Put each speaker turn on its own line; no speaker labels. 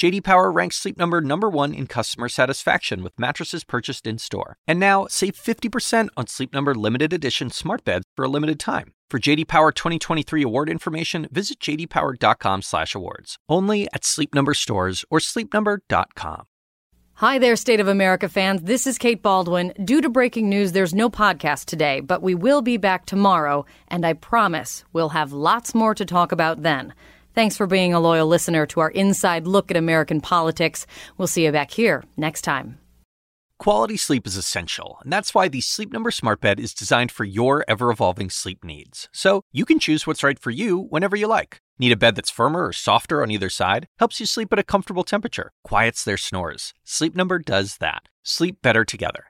JD Power ranks Sleep Number number 1 in customer satisfaction with mattresses purchased in-store. And now, save 50% on Sleep Number limited edition smart beds for a limited time. For JD Power 2023 award information, visit jdpower.com/awards. Only at Sleep Number stores or sleepnumber.com.
Hi there, State of America fans. This is Kate Bolduan. Due to breaking news, there's no podcast today, but we will be back tomorrow, and I promise we'll have lots more to talk about then. Thanks for being a loyal listener to our inside look at American politics. We'll see you back here next time.
Quality sleep is essential, and that's why the Sleep Number Smart Bed is designed for your ever evolving sleep needs. So you can choose what's right for you whenever you like. Need a bed that's firmer or softer on either side? Helps you sleep at a comfortable temperature, quiets their snores. Sleep Number does that. Sleep better together.